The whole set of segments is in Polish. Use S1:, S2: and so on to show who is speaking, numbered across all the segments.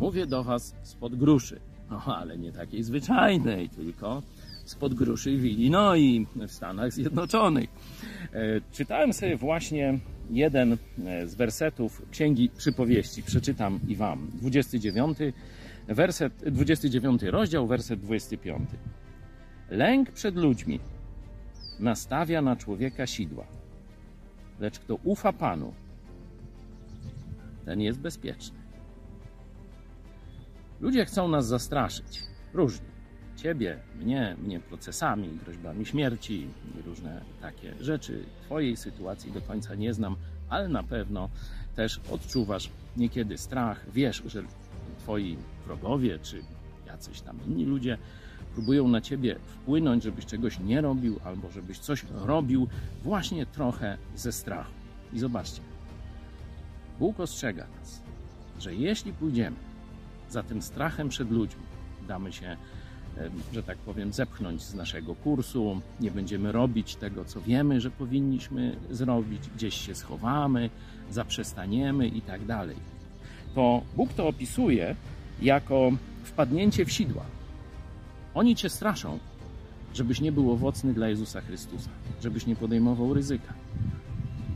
S1: Mówię do Was spod gruszy. No, ale nie takiej zwyczajnej, tylko spod gruszy w Illinois, w Stanach Zjednoczonych. E, czytałem sobie właśnie jeden e, z wersetów Księgi Przypowieści. Przeczytam i Wam. 29, werset, 29 rozdział, werset 25. Lęk przed ludźmi nastawia na człowieka sidła, lecz kto ufa Panu, ten jest bezpieczny. Ludzie chcą nas zastraszyć. Różni. Ciebie, mnie, mnie procesami, groźbami śmierci i różne takie rzeczy. Twojej sytuacji do końca nie znam, ale na pewno też odczuwasz niekiedy strach. Wiesz, że twoi wrogowie czy jacyś tam inni ludzie próbują na ciebie wpłynąć, żebyś czegoś nie robił albo żebyś coś robił właśnie trochę ze strachu. I zobaczcie, Bóg ostrzega nas, że jeśli pójdziemy za tym strachem przed ludźmi, damy się, że tak powiem, zepchnąć z naszego kursu, nie będziemy robić tego, co wiemy, że powinniśmy zrobić, gdzieś się schowamy, zaprzestaniemy i tak dalej. To Bóg to opisuje jako wpadnięcie w sidła. Oni cię straszą, żebyś nie był owocny dla Jezusa Chrystusa, żebyś nie podejmował ryzyka.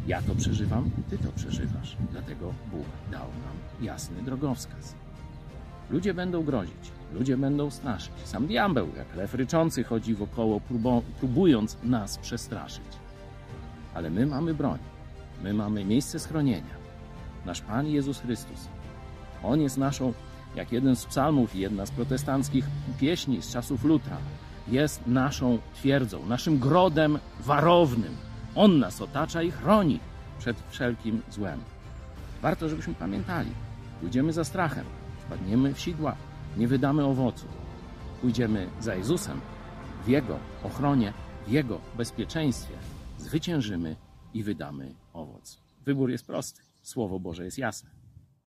S1: Ja to przeżywam, ty to przeżywasz. Dlatego Bóg dał nam jasny drogowskaz. Ludzie będą grozić, ludzie będą straszyć. Sam diabeł, jak lew ryczący, chodzi wokoło, próbując nas przestraszyć. Ale my mamy broń, my mamy miejsce schronienia. Nasz Pan Jezus Chrystus. On jest naszą, jak jeden z psalmów i jedna z protestanckich pieśni z czasów Lutra, jest naszą twierdzą, naszym grodem warownym. On nas otacza i chroni przed wszelkim złem. Warto, żebyśmy pamiętali. Pójdziemy za strachem, wpadniemy w sidła, nie wydamy owocu. Pójdziemy za Jezusem, w Jego ochronie, w Jego bezpieczeństwie. Zwyciężymy i wydamy owoc. Wybór jest prosty. Słowo Boże jest jasne.